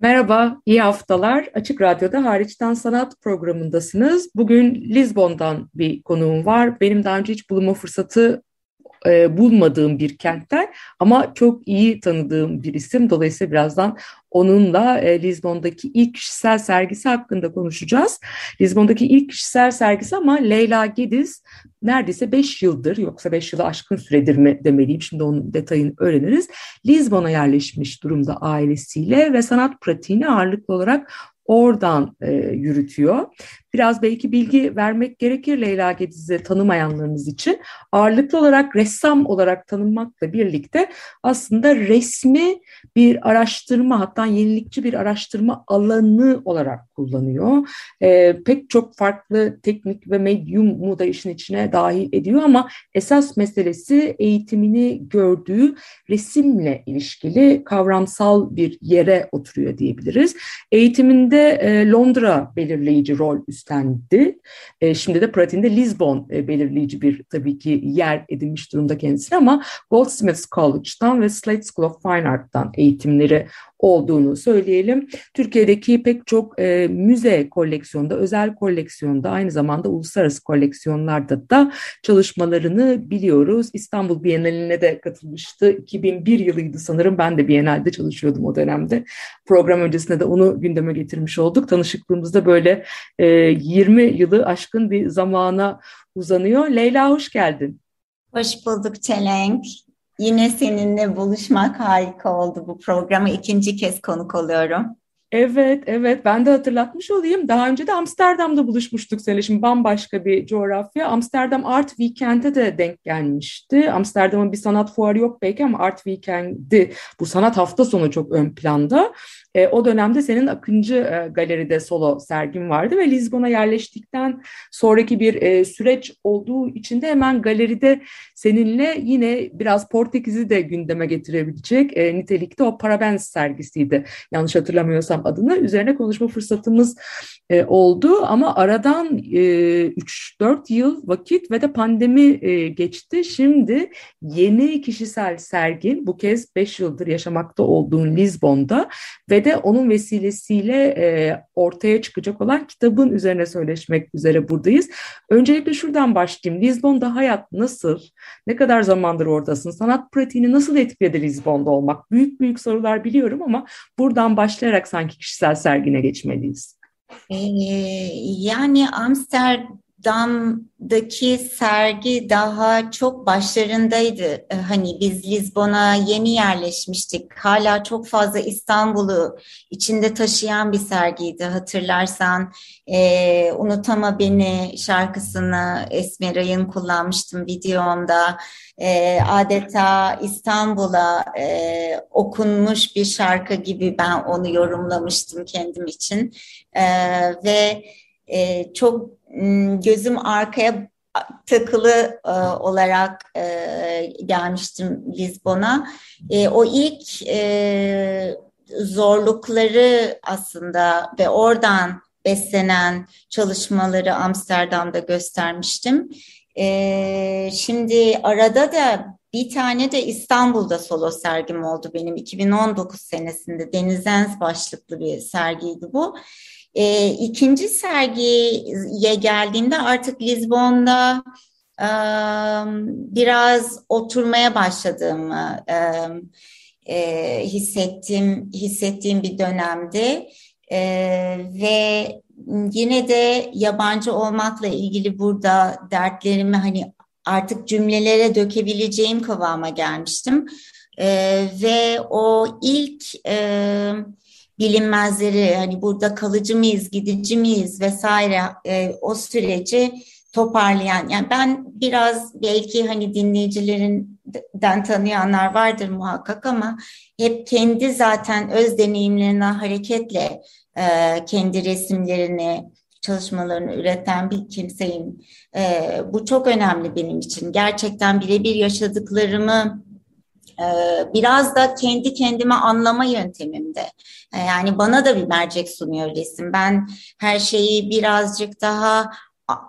Merhaba, iyi haftalar. Açık Radyo'da Hariçten Sanat programındasınız. Bugün Lizbon'dan bir konuğum var. Benim daha önce hiç bulunma fırsatı e, bulmadığım bir kentten ama çok iyi tanıdığım bir isim. Dolayısıyla birazdan onunla e, Lizbon'daki ilk kişisel sergisi hakkında konuşacağız. Lizbon'daki ilk kişisel sergisi ama Leyla Gediz neredeyse 5 yıldır yoksa 5 yılı aşkın süredir mi demeliyim şimdi onun detayını öğreniriz. Lizbon'a yerleşmiş durumda ailesiyle ve sanat pratiğini ağırlıklı olarak oradan e, yürütüyor. Biraz belki bilgi vermek gerekir Leyla Gediz'i tanımayanlarınız için. Ağırlıklı olarak ressam olarak tanınmakla birlikte aslında resmi bir araştırma hatta yenilikçi bir araştırma alanı olarak kullanıyor. E, pek çok farklı teknik ve medyumu da işin içine dahil ediyor ama esas meselesi eğitimini gördüğü resimle ilişkili kavramsal bir yere oturuyor diyebiliriz. Eğitiminde e, Londra belirleyici rol üstlendiği üstlendi. E, şimdi de pratiğinde Lisbon e, belirleyici bir tabii ki yer edinmiş durumda kendisi ama Goldsmiths College'dan ve Slade School of Fine Art'tan eğitimleri olduğunu söyleyelim. Türkiye'deki pek çok e, müze koleksiyonda, özel koleksiyonda, aynı zamanda uluslararası koleksiyonlarda da çalışmalarını biliyoruz. İstanbul Bienali'ne de katılmıştı. 2001 yılıydı sanırım. Ben de Bienal'de çalışıyordum o dönemde. Program öncesinde de onu gündeme getirmiş olduk. Tanışıklığımızda böyle e, 20 yılı aşkın bir zamana uzanıyor. Leyla hoş geldin. Hoş bulduk Çelenk. Yine seninle buluşmak harika oldu bu programa. ikinci kez konuk oluyorum. Evet, evet. Ben de hatırlatmış olayım. Daha önce de Amsterdam'da buluşmuştuk seninle. Şimdi bambaşka bir coğrafya. Amsterdam Art Weekend'e de denk gelmişti. Amsterdam'ın bir sanat fuarı yok belki ama Art Weekend'i bu sanat hafta sonu çok ön planda. E, o dönemde senin Akıncı e, Galeri'de solo sergin vardı ve Lizbon'a yerleştikten sonraki bir e, süreç olduğu için de hemen galeride seninle yine biraz Portekiz'i de gündeme getirebilecek e, nitelikte o Parabens sergisiydi. Yanlış hatırlamıyorsam adını. Üzerine konuşma fırsatımız e, oldu ama aradan e, 3-4 yıl vakit ve de pandemi e, geçti. Şimdi yeni kişisel sergin bu kez 5 yıldır yaşamakta olduğun Lizbon'da ve de onun vesilesiyle e, ortaya çıkacak olan kitabın üzerine söyleşmek üzere buradayız. Öncelikle şuradan başlayayım. Lizbon'da hayat nasıl? Ne kadar zamandır oradasın? Sanat pratiğini nasıl etkiledi Lizbon'da olmak? Büyük büyük sorular biliyorum ama buradan başlayarak sanki kişisel sergine geçmeliyiz. Ee, yani Amsterdam'daki sergi daha çok başlarındaydı. Ee, hani biz Lizbon'a yeni yerleşmiştik. Hala çok fazla İstanbul'u içinde taşıyan bir sergiydi. Hatırlarsan e, Unutama Beni şarkısını Esmeray'ın kullanmıştım videomda. E, adeta İstanbul'a e, okunmuş bir şarkı gibi ben onu yorumlamıştım kendim için. E, ve e, çok gözüm arkaya takılı e, olarak e, gelmiştim Lizbon'a. E, o ilk e, zorlukları aslında ve oradan beslenen çalışmaları Amsterdam'da göstermiştim. E, şimdi arada da bir tane de İstanbul'da solo sergim oldu benim 2019 senesinde Denizens başlıklı bir sergiydi bu. E, ikinci sergiye geldiğimde artık Lizbon'da e, biraz oturmaya başladığımı e, e, hissettiğim hissettiğim bir dönemdi. E, ve yine de yabancı olmakla ilgili burada dertlerimi hani artık cümlelere dökebileceğim kıvama gelmiştim. E, ve o ilk e, bilinmezleri hani burada kalıcı mıyız, gidici miyiz vesaire e, o süreci toparlayan yani ben biraz belki hani dinleyicilerinden tanıyanlar vardır muhakkak ama hep kendi zaten öz deneyimlerinden hareketle e, kendi resimlerini çalışmalarını üreten bir kimseyim. E, bu çok önemli benim için. Gerçekten birebir yaşadıklarımı biraz da kendi kendime anlama yöntemimde. Ee, yani bana da bir mercek sunuyor resim. Ben her şeyi birazcık daha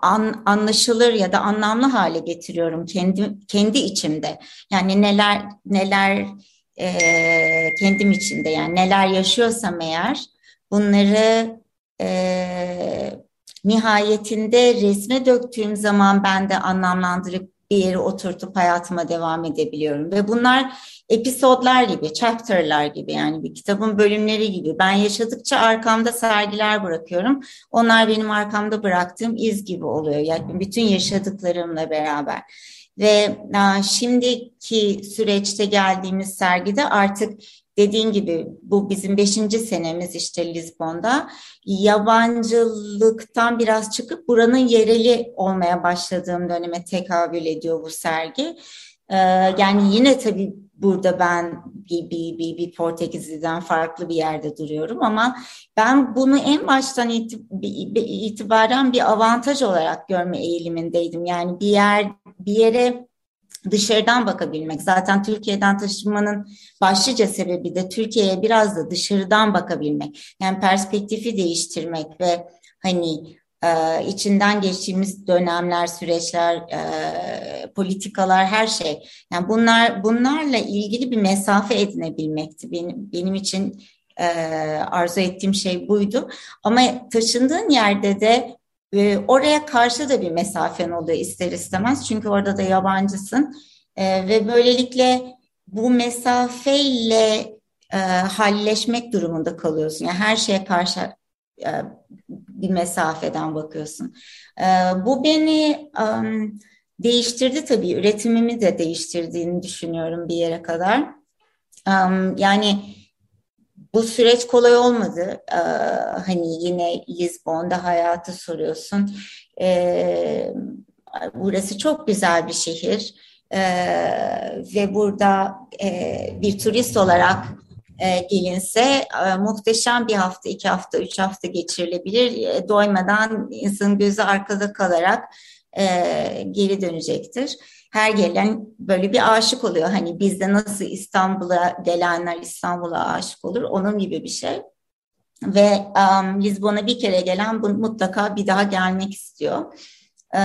an, anlaşılır ya da anlamlı hale getiriyorum kendi kendi içimde. Yani neler neler e, kendim içinde yani neler yaşıyorsam eğer bunları e, nihayetinde resme döktüğüm zaman ben de anlamlandırıp bir yere oturtup hayatıma devam edebiliyorum. Ve bunlar episodlar gibi, chapter'lar gibi yani bir kitabın bölümleri gibi. Ben yaşadıkça arkamda sergiler bırakıyorum. Onlar benim arkamda bıraktığım iz gibi oluyor. Yani bütün yaşadıklarımla beraber. Ve şimdiki süreçte geldiğimiz sergide artık dediğin gibi bu bizim beşinci senemiz işte Lizbon'da. Yabancılıktan biraz çıkıp buranın yereli olmaya başladığım döneme tekabül ediyor bu sergi. Ee, yani yine tabii burada ben bir, bir, bir, bir Portekizli'den farklı bir yerde duruyorum ama ben bunu en baştan itibaren bir avantaj olarak görme eğilimindeydim. Yani bir yer bir yere dışarıdan bakabilmek. Zaten Türkiye'den taşınmanın başlıca sebebi de Türkiye'ye biraz da dışarıdan bakabilmek. Yani perspektifi değiştirmek ve hani e, içinden geçtiğimiz dönemler, süreçler, e, politikalar, her şey. Yani bunlar bunlarla ilgili bir mesafe edinebilmekti benim benim için e, arzu ettiğim şey buydu. Ama taşındığın yerde de e, oraya karşı da bir mesafen oluyor ister istemez. Çünkü orada da yabancısın. E, ve böylelikle bu mesafeyle e, halleşmek durumunda kalıyorsun. Yani her şeye karşı e, bir mesafeden bakıyorsun. E, bu beni um, değiştirdi tabii. Üretimimi de değiştirdiğini düşünüyorum bir yere kadar. Um, yani bu süreç kolay olmadı. Ee, hani yine Lisbon'da hayatı soruyorsun. Ee, burası çok güzel bir şehir. Ee, ve burada e, bir turist olarak e, gelinse e, muhteşem bir hafta, iki hafta, üç hafta geçirilebilir. E, doymadan insanın gözü arkada kalarak e, geri dönecektir her gelen böyle bir aşık oluyor. Hani bizde nasıl İstanbul'a gelenler İstanbul'a aşık olur onun gibi bir şey. Ve um, Lizbon'a bir kere gelen bu mutlaka bir daha gelmek istiyor. Ee,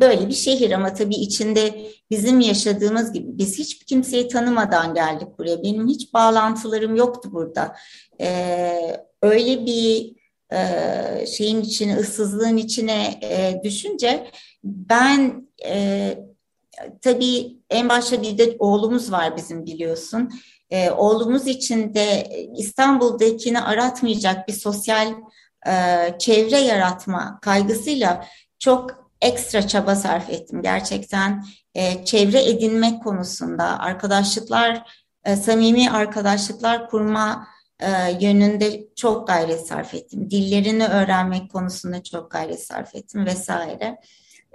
böyle bir şehir ama tabii içinde bizim yaşadığımız gibi biz hiç kimseyi tanımadan geldik buraya. Benim hiç bağlantılarım yoktu burada. Ee, öyle bir e, şeyin içine, ıssızlığın içine e, düşünce ben e, tabii en başta bir de oğlumuz var bizim biliyorsun. E, oğlumuz için de İstanbul'dakini aratmayacak bir sosyal e, çevre yaratma kaygısıyla çok ekstra çaba sarf ettim. Gerçekten e, çevre edinmek konusunda arkadaşlıklar, e, samimi arkadaşlıklar kurma e, yönünde çok gayret sarf ettim. Dillerini öğrenmek konusunda çok gayret sarf ettim vesaire.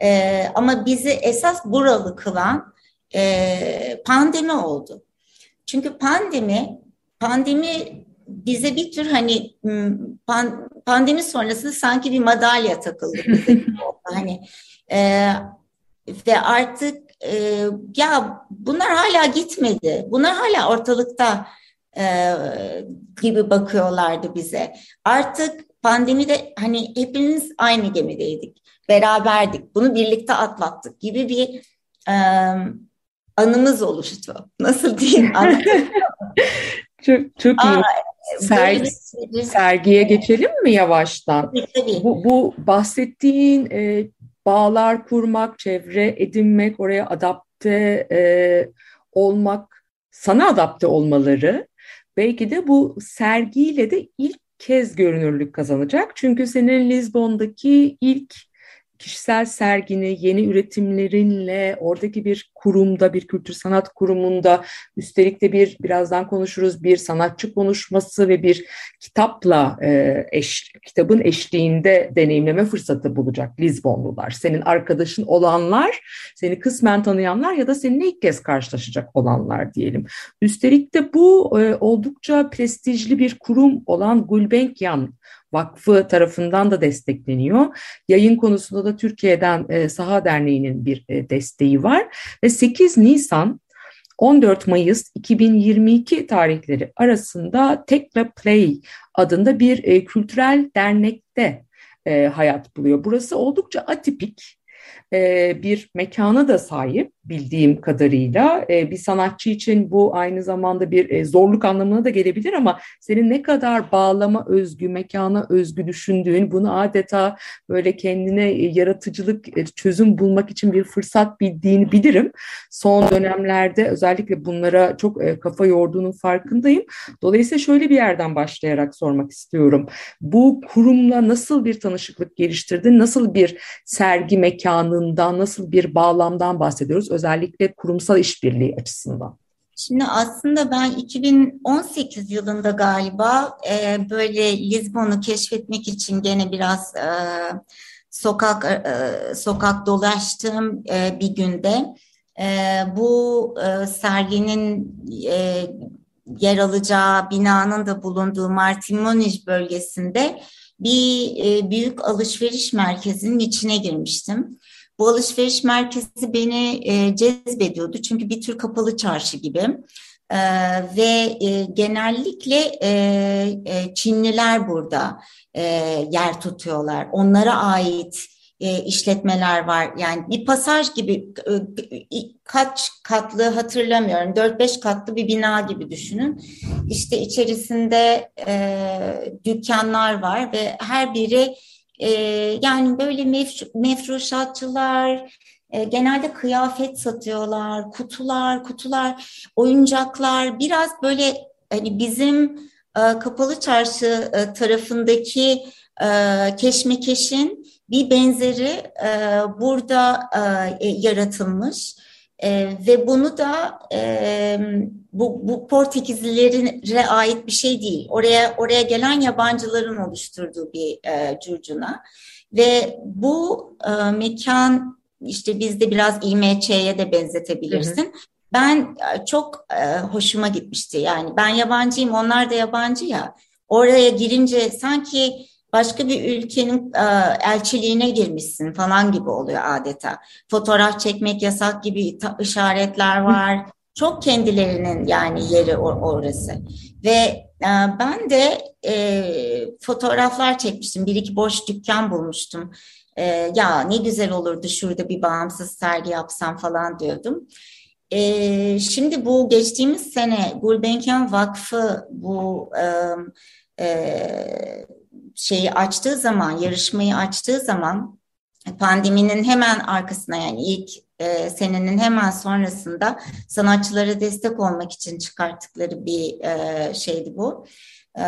E, ama bizi esas buralı kılan e, pandemi oldu. Çünkü pandemi pandemi bize bir tür hani pan, pandemi sonrasında sanki bir madalya takıldı bize. hani e, ve artık e, ya bunlar hala gitmedi. Bunlar hala ortalıkta e, gibi bakıyorlardı bize. Artık pandemide hani hepimiz aynı gemideydik beraberdik, bunu birlikte atlattık gibi bir e, anımız oluştu. Nasıl diyeyim? çok çok iyi. Sergi, sergiye geçelim mi yavaştan? Tabii. Bu, bu bahsettiğin e, bağlar kurmak, çevre edinmek, oraya adapte e, olmak, sana adapte olmaları belki de bu sergiyle de ilk kez görünürlük kazanacak. Çünkü senin Lizbon'daki ilk kişisel sergini yeni üretimlerinle oradaki bir kurumda bir kültür sanat kurumunda üstelik de bir birazdan konuşuruz bir sanatçı konuşması ve bir kitapla e, eş, kitabın eşliğinde deneyimleme fırsatı bulacak Lizbonlular. Senin arkadaşın olanlar, seni kısmen tanıyanlar ya da seninle ilk kez karşılaşacak olanlar diyelim. Üstelik de bu e, oldukça prestijli bir kurum olan Gulbenkian Vakfı tarafından da destekleniyor. Yayın konusunda da Türkiye'den e, Saha Derneği'nin bir e, desteği var ve 8 Nisan 14 Mayıs 2022 tarihleri arasında Tekla Play adında bir e, kültürel dernekte e, hayat buluyor. Burası oldukça atipik e, bir mekana da sahip. bildiğim kadarıyla. E, bir sanatçı için bu aynı zamanda bir e, zorluk anlamına da gelebilir ama senin ne kadar bağlama özgü, mekana özgü düşündüğün, bunu adeta böyle kendine yaratıcılık, çözüm bulmak için bir fırsat bildiğini bilirim. Son dönemlerde özellikle bunlara çok kafa yorduğunun farkındayım. Dolayısıyla şöyle bir yerden başlayarak sormak istiyorum. Bu kurumla nasıl bir tanışıklık geliştirdin? Nasıl bir sergi mekanından, nasıl bir bağlamdan bahsediyoruz? Özellikle kurumsal işbirliği açısından. Şimdi aslında ben 2018 yılında galiba e, böyle Lizbon'u keşfetmek için gene biraz e, sokak e, sokak dolaştığım e, bir günde e, bu e, serginin e, yer alacağı binanın da bulunduğu Martin Moniz bölgesinde bir e, büyük alışveriş merkezinin içine girmiştim. Bu alışveriş merkezi beni e, cezbediyordu çünkü bir tür kapalı çarşı gibi. Ee, ve e, genellikle e, e, Çinliler burada e, yer tutuyorlar. Onlara ait e, işletmeler var. Yani bir pasaj gibi e, kaç katlı hatırlamıyorum. 4-5 katlı bir bina gibi düşünün. İşte içerisinde e, dükkanlar var ve her biri e, yani böyle mef mefruşatçılar, e, genelde kıyafet satıyorlar, kutular, kutular, oyuncaklar. Biraz böyle hani bizim e, kapalı çarşı e, tarafındaki keşmekeşin bir benzeri burada yaratılmış. E, ve bunu da e, bu, bu Portekizlilere ait bir şey değil. Oraya oraya gelen yabancıların oluşturduğu bir e, curcuna. Ve bu e, mekan işte bizde biraz İMÇ'ye de benzetebilirsin. Hı hı. Ben çok e, hoşuma gitmişti. Yani ben yabancıyım, onlar da yabancı ya. Oraya girince sanki başka bir ülkenin e, elçiliğine girmişsin falan gibi oluyor adeta. Fotoğraf çekmek yasak gibi işaretler var. Çok kendilerinin yani yeri orası. Ve e, ben de e, fotoğraflar çekmiştim. Bir iki boş dükkan bulmuştum. E, ya ne güzel olurdu şurada bir bağımsız sergi yapsam falan diyordum. E, şimdi bu geçtiğimiz sene Gulbenkian Vakfı bu e, e, şeyi açtığı zaman, yarışmayı açtığı zaman pandeminin hemen arkasına yani ilk e, senenin hemen sonrasında sanatçılara destek olmak için çıkarttıkları bir e, şeydi bu. E,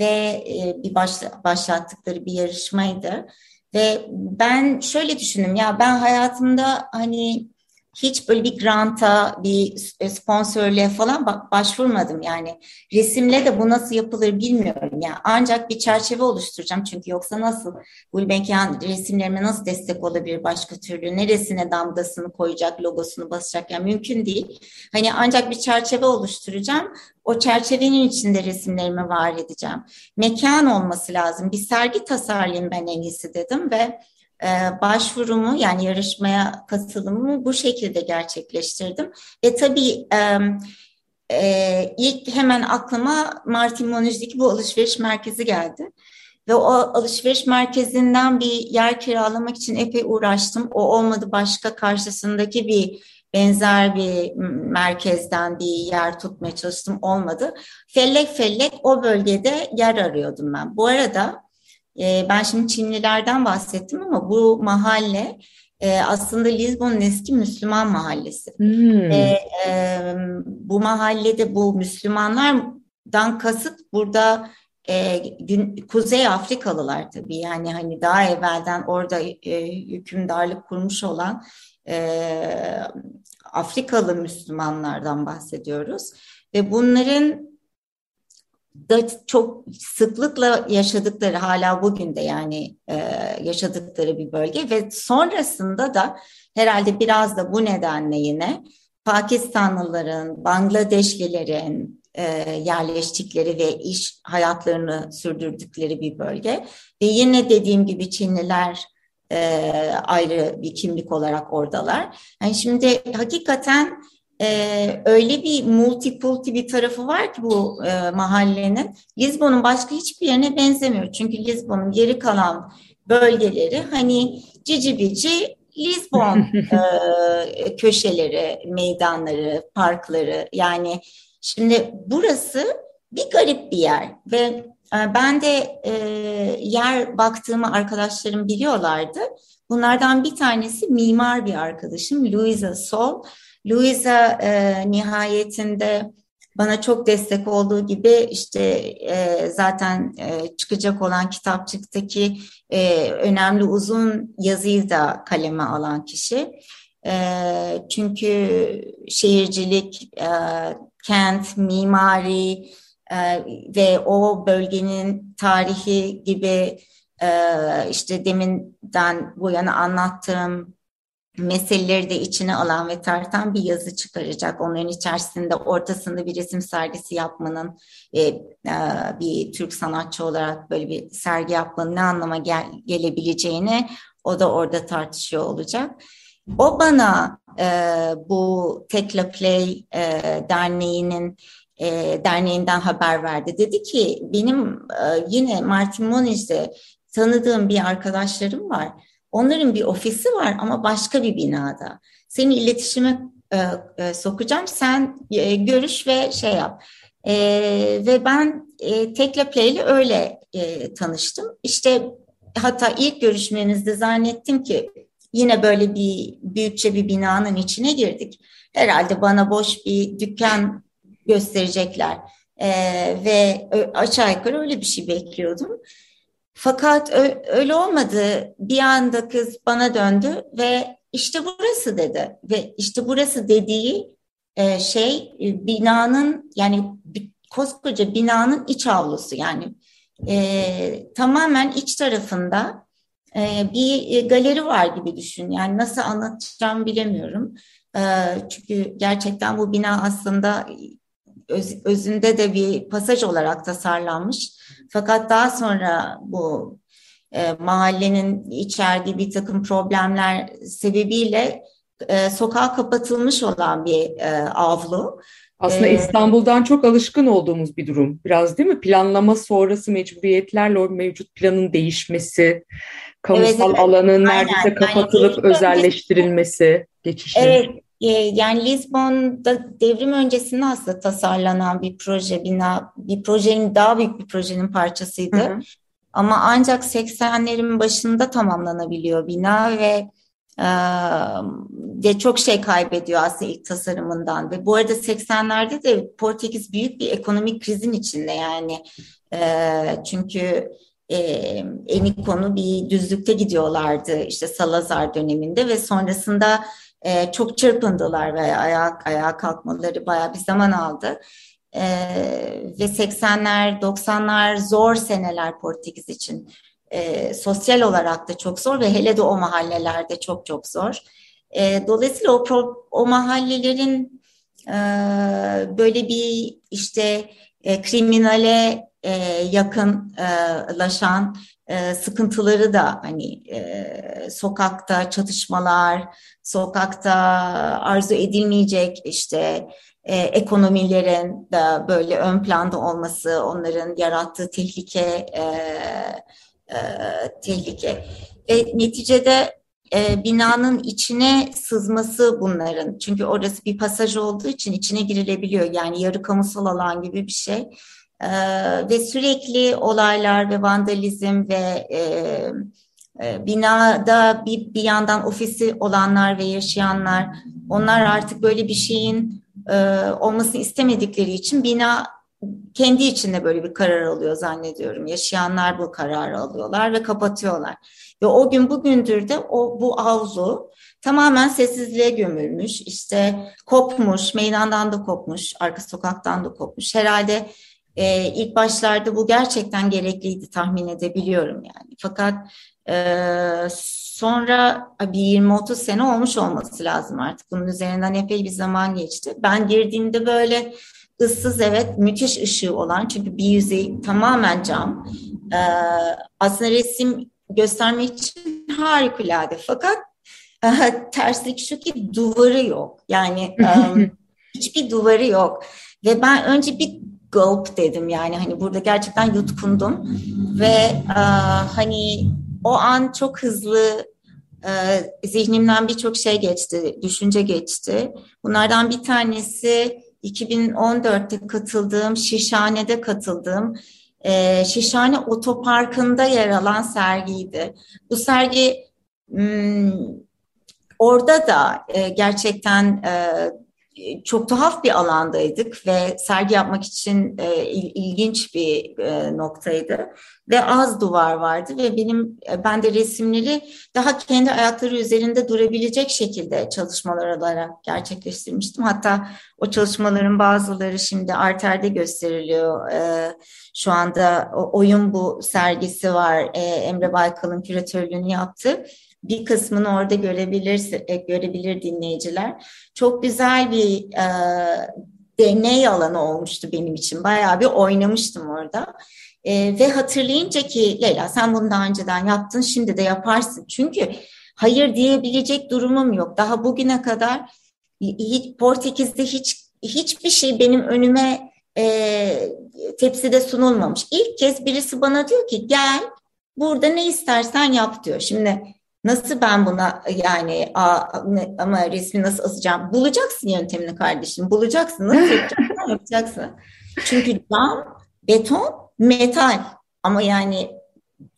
ve e, bir başla, başlattıkları bir yarışmaydı. Ve ben şöyle düşündüm ya ben hayatımda hani hiç böyle bir granta, bir e, sponsorluğa falan başvurmadım yani. Resimle de bu nasıl yapılır bilmiyorum yani. Ancak bir çerçeve oluşturacağım çünkü yoksa nasıl Gulbenkian resimlerime nasıl destek olabilir başka türlü? Neresine damgasını koyacak, logosunu basacak yani mümkün değil. Hani ancak bir çerçeve oluşturacağım. O çerçevenin içinde resimlerimi var edeceğim. Mekan olması lazım. Bir sergi tasarlayayım ben en iyisi dedim ve e, başvurumu yani yarışmaya katılımımı bu şekilde gerçekleştirdim. Ve tabii e, e, ilk hemen aklıma Martin Moniz'deki bu alışveriş merkezi geldi. Ve o alışveriş merkezinden bir yer kiralamak için epey uğraştım. O olmadı başka karşısındaki bir benzer bir merkezden bir yer tutmaya çalıştım olmadı. Fellek fellek o bölgede yer arıyordum ben. Bu arada e, ben şimdi Çinlilerden bahsettim ama bu mahalle e, aslında Lizbon'un eski Müslüman mahallesi. Hmm. E, e, bu mahallede bu Müslümanlardan kasıt burada e, gün, Kuzey Afrikalılar tabii yani hani daha evvelden orada e, hükümdarlık kurmuş olan e, Afrikalı Müslümanlardan bahsediyoruz ve bunların da çok sıklıkla yaşadıkları hala bugün de yani e, yaşadıkları bir bölge ve sonrasında da herhalde biraz da bu nedenle yine Pakistanlıların, Bangladeşlilerin e, yerleştikleri ve iş hayatlarını sürdürdükleri bir bölge ve yine dediğim gibi Çinliler e, ayrı bir kimlik olarak oradalar. Yani şimdi hakikaten e, öyle bir multipulti bir tarafı var ki bu e, mahallenin. Lizbon'un başka hiçbir yerine benzemiyor. Çünkü Lizbon'un geri kalan bölgeleri hani cici bici Lisbon e, köşeleri, meydanları, parkları yani şimdi burası bir garip bir yer ve e, ben de e, yer baktığımı arkadaşlarım biliyorlardı. Bunlardan bir tanesi mimar bir arkadaşım Louisa Sol. Louisa e, nihayetinde bana çok destek olduğu gibi işte e, zaten e, çıkacak olan kitapçıktaki e, önemli uzun yazıyı da kaleme alan kişi. E, çünkü şehircilik, e, kent, mimari e, ve o bölgenin tarihi gibi e, işte deminden bu yana anlattığım meseleleri de içine alan ve tartan bir yazı çıkaracak. Onların içerisinde ortasında bir resim sergisi yapmanın e, e, bir Türk sanatçı olarak böyle bir sergi yapmanın ne anlama gel, gelebileceğini o da orada tartışıyor olacak. O bana e, bu Tekla Play e, derneğinin e, derneğinden haber verdi. Dedi ki benim e, yine Martin Moniz'de tanıdığım bir arkadaşlarım var Onların bir ofisi var ama başka bir binada. Seni iletişime e, e, sokacağım. Sen e, görüş ve şey yap. E, ve ben e, Tekla Play ile öyle e, tanıştım. İşte hatta ilk görüşmemizde zannettim ki yine böyle bir büyükçe bir binanın içine girdik. Herhalde bana boş bir dükkan gösterecekler. Ee, ve aşağı yukarı öyle bir şey bekliyordum. Fakat öyle olmadı. Bir anda kız bana döndü ve işte burası dedi. Ve işte burası dediği e, şey e, binanın yani koskoca binanın iç avlusu yani e, tamamen iç tarafında bir galeri var gibi düşün. Yani nasıl anlatacağım bilemiyorum. Çünkü gerçekten bu bina aslında öz, özünde de bir pasaj olarak tasarlanmış fakat daha sonra bu e, mahallenin içerdiği bir takım problemler sebebiyle e, sokağa kapatılmış olan bir e, avlu. Aslında ee, İstanbul'dan çok alışkın olduğumuz bir durum biraz değil mi? Planlama sonrası mecburiyetlerle o mevcut planın değişmesi, kamusal evet, evet. alanın Aynen. neredeyse kapatılıp yani, özelleştirilmesi, geçişi. Evet, yani Lisbon'da devrim öncesinde aslında tasarlanan bir proje, bina, bir projenin daha büyük bir projenin parçasıydı. Hı hı. Ama ancak 80'lerin başında tamamlanabiliyor bina ve e, de çok şey kaybediyor aslında ilk tasarımından. Ve bu arada 80'lerde de Portekiz büyük bir ekonomik krizin içinde yani. E, çünkü e, Enikon'u bir düzlükte gidiyorlardı işte Salazar döneminde ve sonrasında e, çok çırpındılar ve ayağa, ayağa kalkmaları bayağı bir zaman aldı. E, ve 80'ler, 90'lar zor seneler Portekiz için. E, sosyal olarak da çok zor ve hele de o mahallelerde çok çok zor. E, dolayısıyla o, pro, o mahallelerin e, böyle bir işte e, kriminale e, yakınlaşan e, sıkıntıları da hani e, sokakta çatışmalar, sokakta arzu edilmeyecek işte e, ekonomilerin de böyle ön planda olması, onların yarattığı tehlike, e, e, tehlike. Ve neticede e, binanın içine sızması bunların. Çünkü orası bir pasaj olduğu için içine girilebiliyor. Yani yarı kamusal alan gibi bir şey. E, ve sürekli olaylar ve vandalizm ve e, e, binada bir, bir yandan ofisi olanlar ve yaşayanlar onlar artık böyle bir şeyin e, olmasını istemedikleri için bina kendi içinde böyle bir karar alıyor zannediyorum. Yaşayanlar bu kararı alıyorlar ve kapatıyorlar. Ve o gün bugündür de o bu avlu tamamen sessizliğe gömülmüş. İşte kopmuş, meydandan da kopmuş, arka sokaktan da kopmuş. Herhalde e, ilk başlarda bu gerçekten gerekliydi tahmin edebiliyorum yani. Fakat ee, sonra bir 20-30 sene olmuş olması lazım artık. Bunun üzerinden epey bir zaman geçti. Ben girdiğimde böyle ıssız evet müthiş ışığı olan çünkü bir yüzey tamamen cam. Ee, aslında resim göstermek için harikulade fakat e, terslik şu ki duvarı yok. Yani um, hiçbir duvarı yok. Ve ben önce bir gulp dedim yani hani burada gerçekten yutkundum ve uh, hani o an çok hızlı zihnimden birçok şey geçti, düşünce geçti. Bunlardan bir tanesi 2014'te katıldığım, Şişhane'de katıldığım e, Şişhane Otoparkı'nda yer alan sergiydi. Bu sergi hmm, orada da e, gerçekten e, çok tuhaf bir alandaydık ve sergi yapmak için e, ilginç bir e, noktaydı ve az duvar vardı ve benim e, ben de resimleri daha kendi ayakları üzerinde durabilecek şekilde çalışmalar olarak gerçekleştirmiştim. Hatta o çalışmaların bazıları şimdi Arter'de gösteriliyor. E, şu anda oyun bu sergisi var. E, Emre Baykal'ın küratörlüğünü yaptı bir kısmını orada görebilir e, görebilir dinleyiciler. Çok güzel bir e, deney alanı olmuştu benim için. Bayağı bir oynamıştım orada. E, ve hatırlayınca ki Leyla sen bunu daha önceden yaptın şimdi de yaparsın. Çünkü hayır diyebilecek durumum yok. Daha bugüne kadar hiç, Portekiz'de hiç hiçbir şey benim önüme e, tepside sunulmamış. İlk kez birisi bana diyor ki gel burada ne istersen yap diyor. Şimdi Nasıl ben buna yani a, ne, ama resmi nasıl asacağım? Bulacaksın yöntemini kardeşim. Bulacaksın. Nasıl yapacaksın? yapacaksın. Çünkü cam, beton, metal. Ama yani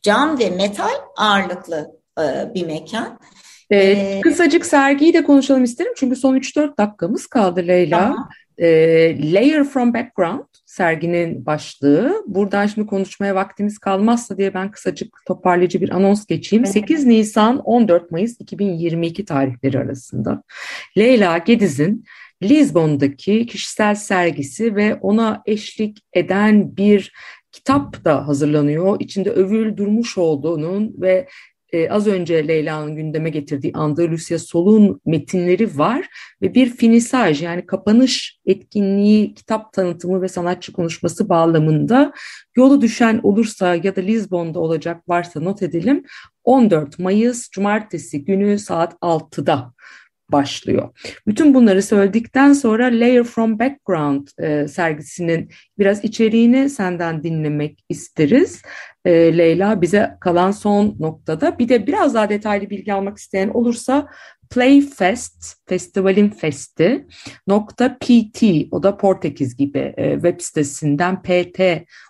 cam ve metal ağırlıklı e, bir mekan. Ee, ee, kısacık sergiyi de konuşalım isterim. Çünkü son 3-4 dakikamız kaldı Leyla. Tamam. Ee, Layer from Background serginin başlığı. Buradan şimdi konuşmaya vaktimiz kalmazsa diye ben kısacık toparlayıcı bir anons geçeyim. 8 Nisan 14 Mayıs 2022 tarihleri arasında Leyla Gediz'in Lizbon'daki kişisel sergisi ve ona eşlik eden bir kitap da hazırlanıyor. İçinde övül durmuş olduğunun ve e, az önce Leyla'nın gündeme getirdiği Andalusya Sol'un metinleri var ve bir finisaj yani kapanış etkinliği, kitap tanıtımı ve sanatçı konuşması bağlamında yolu düşen olursa ya da Lizbon'da olacak varsa not edelim. 14 Mayıs Cumartesi günü saat 6'da başlıyor. Bütün bunları söyledikten sonra Layer from Background e, sergisinin biraz içeriğini senden dinlemek isteriz. E, Leyla bize kalan son noktada bir de biraz daha detaylı bilgi almak isteyen olursa Playfest, festivalin festi nokta PT, o da Portekiz gibi e, web sitesinden PT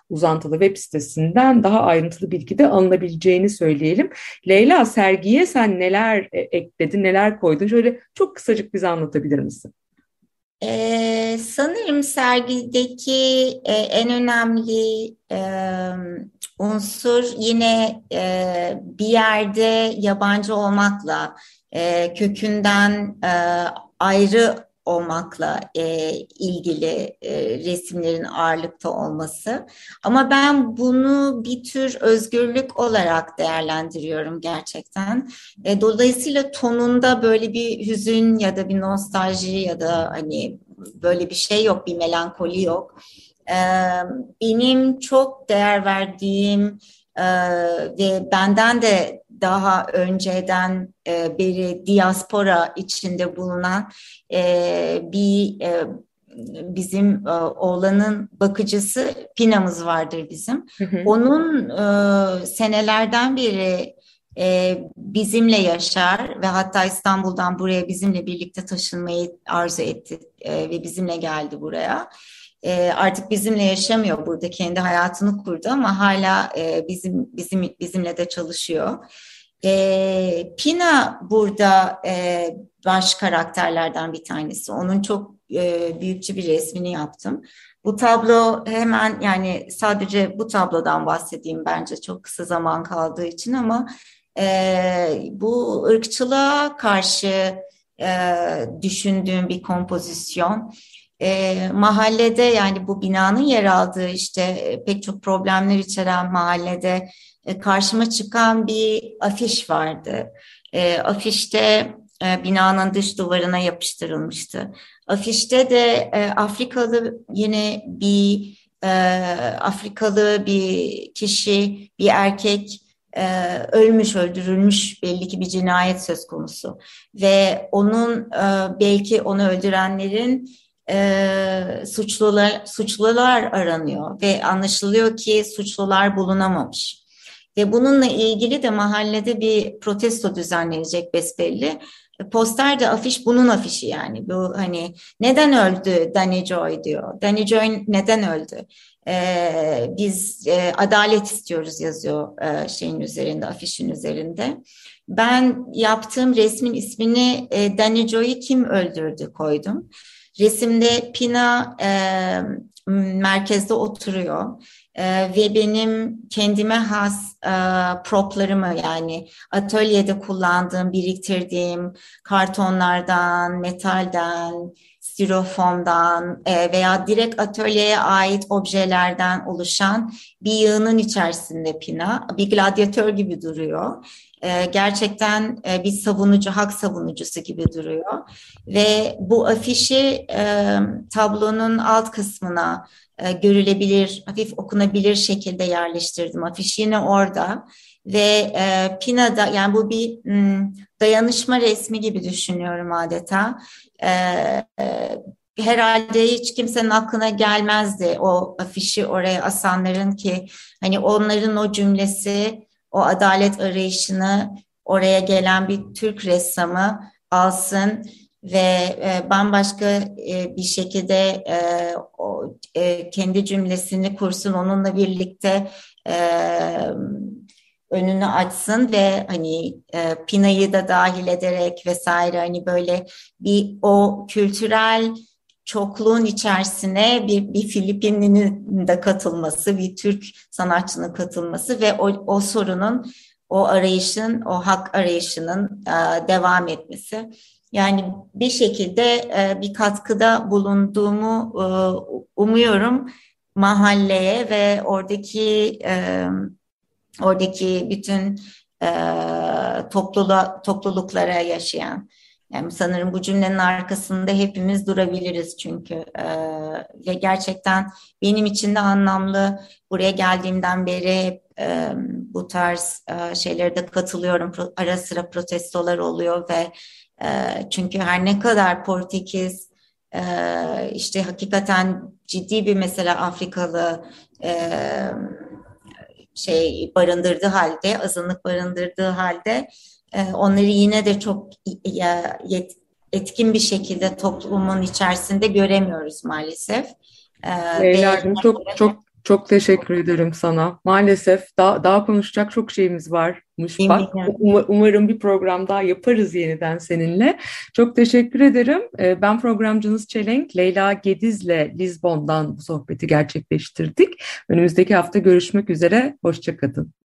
uzantılı web sitesinden daha ayrıntılı bilgi de alınabileceğini söyleyelim. Leyla sergiye sen neler e, ekledin, neler koydun? Şöyle çok kısacık bize anlatabilir misin? Ee, sanırım sergideki e, en önemli e, unsur yine e, bir yerde yabancı olmakla, e, kökünden e, ayrı olmakla e, ilgili e, resimlerin ağırlıkta olması. Ama ben bunu bir tür özgürlük olarak değerlendiriyorum gerçekten. E, dolayısıyla tonunda böyle bir hüzün ya da bir nostalji ya da hani böyle bir şey yok, bir melankoli yok. E, benim çok değer verdiğim e, ve benden de daha önceden e, beri diaspora içinde bulunan e, bir e, bizim e, oğlanın bakıcısı Pina'mız vardır bizim. Hı hı. Onun e, senelerden beri e, bizimle yaşar ve hatta İstanbul'dan buraya bizimle birlikte taşınmayı arzu etti e, ve bizimle geldi buraya. E, artık bizimle yaşamıyor burada kendi hayatını kurdu ama hala e, bizim bizim bizimle de çalışıyor. E, Pina burada e, baş karakterlerden bir tanesi. Onun çok e, büyükçe bir resmini yaptım. Bu tablo hemen yani sadece bu tablodan bahsedeyim bence çok kısa zaman kaldığı için ama e, bu ırkçılığa karşı e, düşündüğüm bir kompozisyon. E, mahallede yani bu binanın yer aldığı işte e, pek çok problemler içeren mahallede e, karşıma çıkan bir afiş vardı. E, afişte e, binanın dış duvarına yapıştırılmıştı. Afişte de e, Afrikalı yine bir e, Afrikalı bir kişi, bir erkek e, ölmüş, öldürülmüş belli ki bir cinayet söz konusu. Ve onun e, belki onu öldürenlerin e, suçlular suçlular aranıyor ve anlaşılıyor ki suçlular bulunamamış. Ve bununla ilgili de mahallede bir protesto düzenlenecek besbelli. Poster de afiş bunun afişi yani. Bu hani neden öldü Danny Joy diyor. Danny Joy neden öldü? Ee, biz e, adalet istiyoruz yazıyor e, şeyin üzerinde, afişin üzerinde. Ben yaptığım resmin ismini e, Danny Joy'u kim öldürdü koydum. Resimde Pina e, merkezde oturuyor e, ve benim kendime has e, proplarımı yani atölyede kullandığım, biriktirdiğim kartonlardan, metalden, styrofoamdan e, veya direkt atölyeye ait objelerden oluşan bir yığının içerisinde Pina. Bir gladyatör gibi duruyor. E, gerçekten e, bir savunucu, hak savunucusu gibi duruyor. Ve bu afişi e, tablonun alt kısmına görülebilir, hafif okunabilir şekilde yerleştirdim. Afiş yine orada ve e, Pina'da yani bu bir m, dayanışma resmi gibi düşünüyorum adeta. E, e, herhalde hiç kimsenin aklına gelmezdi o afişi oraya asanların ki hani onların o cümlesi, o adalet arayışını oraya gelen bir Türk ressamı alsın ve e, bambaşka e, bir şekilde e, o, e, kendi cümlesini kursun onunla birlikte e, önünü açsın ve hani e, Pina'yı da dahil ederek vesaire hani böyle bir o kültürel çokluğun içerisine bir, bir Filipinli'nin de katılması, bir Türk sanatçının katılması ve o, o sorunun, o arayışın, o hak arayışının e, devam etmesi. Yani bir şekilde e, bir katkıda bulunduğumu e, umuyorum mahalleye ve oradaki e, oradaki bütün topluluklara yaşayan. Yani sanırım bu cümlenin arkasında hepimiz durabiliriz çünkü e, ve gerçekten benim için de anlamlı. Buraya geldiğimden beri e, bu tarz e, şeylere de katılıyorum. Ara sıra protestolar oluyor ve e, çünkü her ne kadar Portekiz e, işte hakikaten ciddi bir mesela Afrikalı e, şey barındırdığı halde, azınlık barındırdığı halde e, onları yine de çok etkin bir şekilde toplumun içerisinde göremiyoruz maalesef. Leyla'cığım çok çok çok teşekkür ederim sana. Maalesef daha, daha konuşacak çok şeyimiz varmış. Bak, umarım bir program daha yaparız yeniden seninle. Çok teşekkür ederim. Ee, ben programcınız Çelenk, Leyla Gediz'le Lizbon'dan bu sohbeti gerçekleştirdik. Önümüzdeki hafta görüşmek üzere. Hoşçakalın.